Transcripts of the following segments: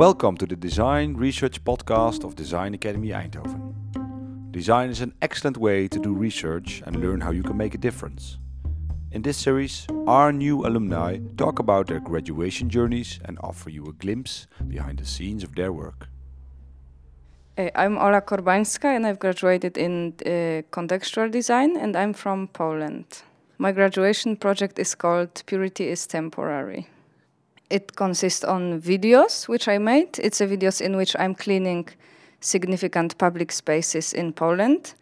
Welcome to the Design Research Podcast of Design Academy Eindhoven. Design is an excellent way to do research and learn how you can make a difference. In this series, our new alumni talk about their graduation journeys and offer you a glimpse behind the scenes of their work. I'm Ola Korbańska and I've graduated in uh, contextual design and I'm from Poland. My graduation project is called Purity is Temporary. It consists on videos which I made. It's a videos in which I'm cleaning significant public spaces in Poland.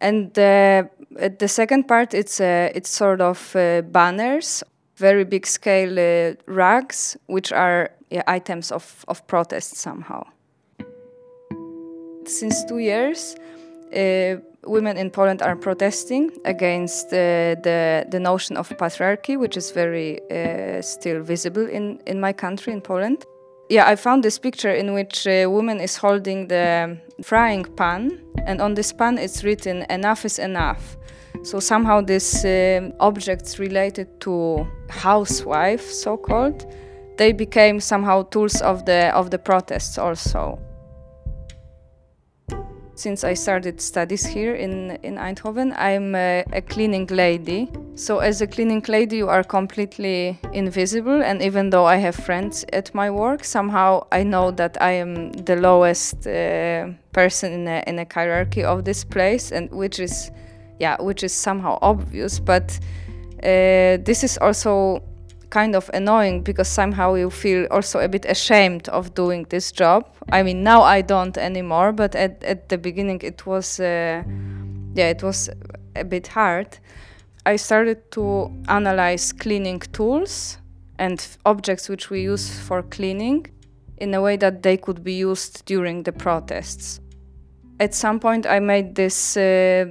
And uh, the second part, it's uh, it's sort of uh, banners, very big scale uh, rugs, which are items of, of protest somehow. Since two years, uh, women in Poland are protesting against uh, the the notion of patriarchy, which is very uh, still visible in in my country, in Poland. Yeah, I found this picture in which a woman is holding the frying pan, and on this pan it's written "Enough is enough." So somehow these uh, objects related to housewife, so called, they became somehow tools of the of the protests also. Since I started studies here in, in Eindhoven, I'm a, a, cleaning lady. So, as a cleaning lady, you are completely invisible. And even though I have friends at my work, somehow I know that I am the lowest uh, person in a, in a hierarchy of this place, and which is, yeah, which is somehow obvious. But uh, this is also kind of annoying because somehow you feel also a bit ashamed of doing this job. I mean, now I don't anymore, but at, at the beginning it was, uh, yeah, it was a bit hard. I started to analyze cleaning tools and objects which we use for cleaning in a way that they could be used during the protests. At some point, I made this uh,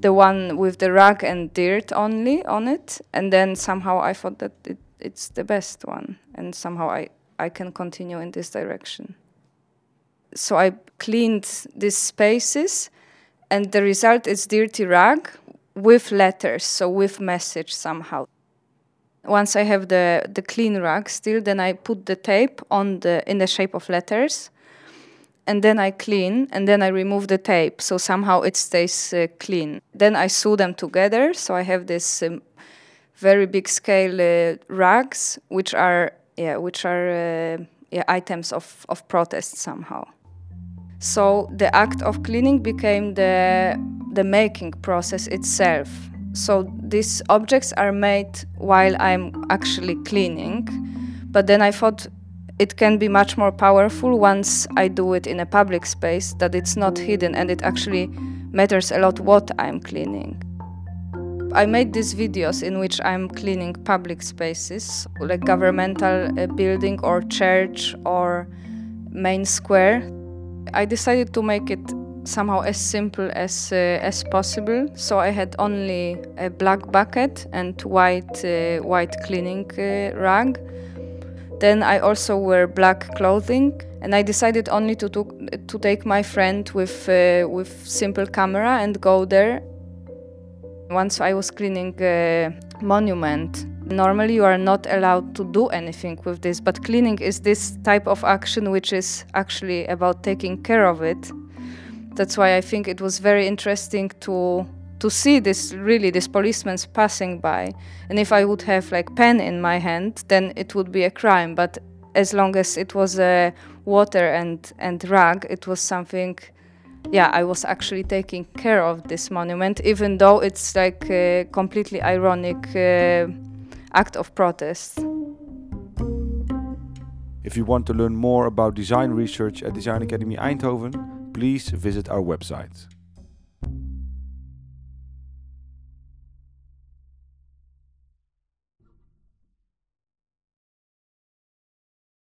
the one with the rug and dirt only on it, and then somehow I thought that it it's the best one and somehow I, I can continue in this direction. So I cleaned these spaces and the result is dirty rug with letters, so with message somehow. Once I have the, the clean rug still, then I put the tape on the in the shape of letters and then I clean and then I remove the tape so somehow it stays uh, clean. Then I sew them together so I have this um, very big scale uh, rugs, which are yeah, which are uh, yeah, items of, of protest somehow. So the act of cleaning became the the making process itself. So these objects are made while I'm actually cleaning, but then I thought it can be much more powerful once I do it in a public space that it's not hidden and it actually matters a lot what I'm cleaning. I made these videos in which I'm cleaning public spaces, like governmental uh, building or church or main square. I decided to make it somehow as simple as uh, as possible. So I had only a black bucket and white uh, white cleaning uh, rag. Then I also wear black clothing, and I decided only to to, to take my friend with uh, with simple camera and go there once I was cleaning a monument. Normally, you are not allowed to do anything with this, but cleaning is this type of action which is actually about taking care of it. That's why I think it was very interesting to to see this really this policemen passing by. And if I would have like pen in my hand, then it would be a crime. But as long as it was a water and and rag, it was something yeah, I was actually taking care of this monument, even though it's like a completely ironic uh, act of protest. If you want to learn more about design research at Design Academy Eindhoven, please visit our website.